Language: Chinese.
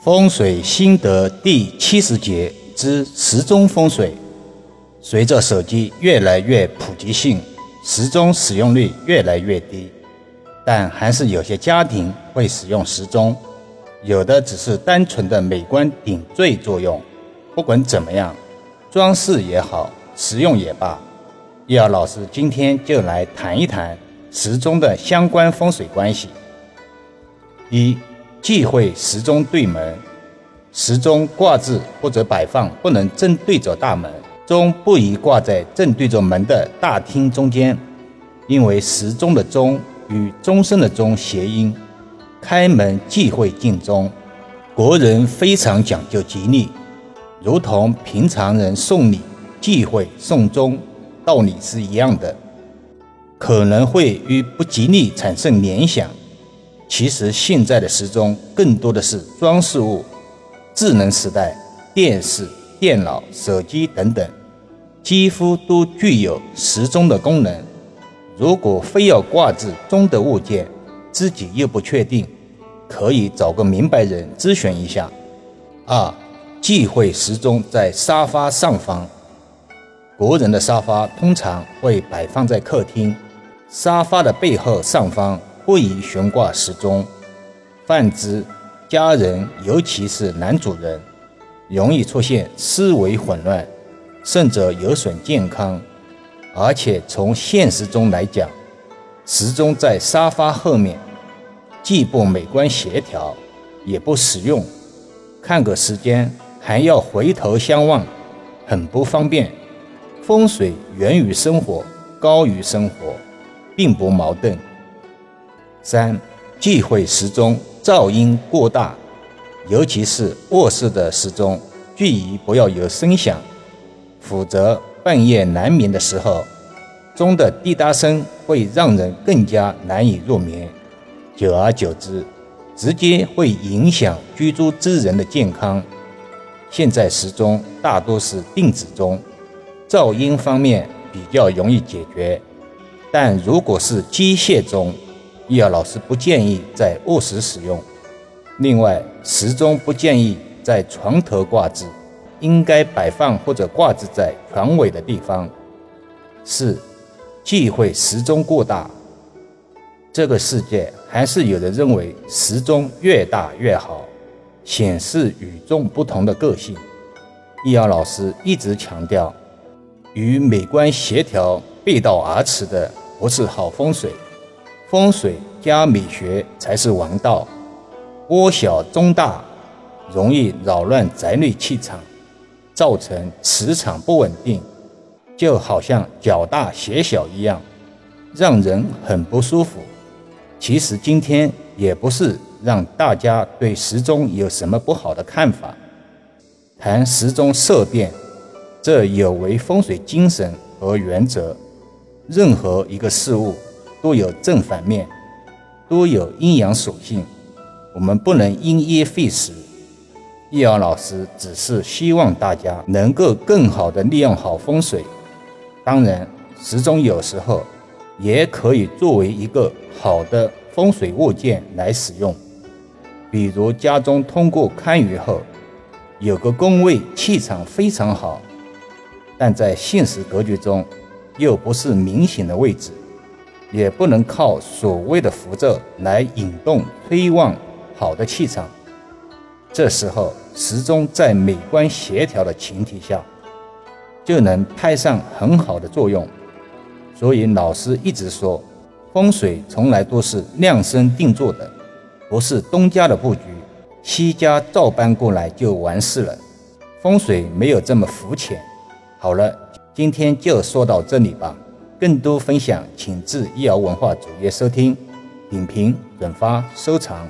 风水心得第七十节之时钟风水。随着手机越来越普及性，时钟使用率越来越低，但还是有些家庭会使用时钟，有的只是单纯的美观点缀作用。不管怎么样，装饰也好，实用也罢，叶老师今天就来谈一谈时钟的相关风水关系。一忌讳时钟对门，时钟挂置或者摆放不能正对着大门，钟不宜挂在正对着门的大厅中间，因为时钟的钟与钟声的钟谐音，开门忌讳进钟。国人非常讲究吉利，如同平常人送礼忌讳送钟，道理是一样的，可能会与不吉利产生联想。其实现在的时钟更多的是装饰物，智能时代，电视、电脑、手机等等，几乎都具有时钟的功能。如果非要挂置钟的物件，自己又不确定，可以找个明白人咨询一下。二，忌讳时钟在沙发上方。国人的沙发通常会摆放在客厅，沙发的背后上方。不宜悬挂时钟，泛之家人，尤其是男主人，容易出现思维混乱，甚至有损健康。而且从现实中来讲，时钟在沙发后面，既不美观协调，也不实用。看个时间还要回头相望，很不方便。风水源于生活，高于生活，并不矛盾。三，忌讳时钟噪音过大，尤其是卧室的时钟，具宜不要有声响，否则半夜难眠的时候，钟的滴答声会让人更加难以入眠，久而久之，直接会影响居住之人的健康。现在时钟大多是定子钟，噪音方面比较容易解决，但如果是机械钟，易儿老师不建议在卧室使用。另外，时钟不建议在床头挂置，应该摆放或者挂置在床尾的地方。四，忌讳时钟过大。这个世界还是有人认为时钟越大越好，显示与众不同的个性。易遥老师一直强调，与美观协调背道而驰的不是好风水。风水加美学才是王道，窝小中大容易扰乱宅内气场，造成磁场不稳定，就好像脚大鞋小一样，让人很不舒服。其实今天也不是让大家对时钟有什么不好的看法，谈时钟色变，这有违风水精神和原则。任何一个事物。都有正反面，都有阴阳属性，我们不能因噎废食。易遥老师只是希望大家能够更好的利用好风水。当然，时钟有时候也可以作为一个好的风水物件来使用。比如家中通过堪舆后，有个宫位气场非常好，但在现实格局中又不是明显的位置。也不能靠所谓的符咒来引动、推旺好的气场。这时候，时钟在美观协调的前提下，就能派上很好的作用。所以，老师一直说，风水从来都是量身定做的，不是东家的布局，西家照搬过来就完事了。风水没有这么肤浅。好了，今天就说到这里吧。更多分享，请至易瑶文化主页收听、点评、转发、收藏。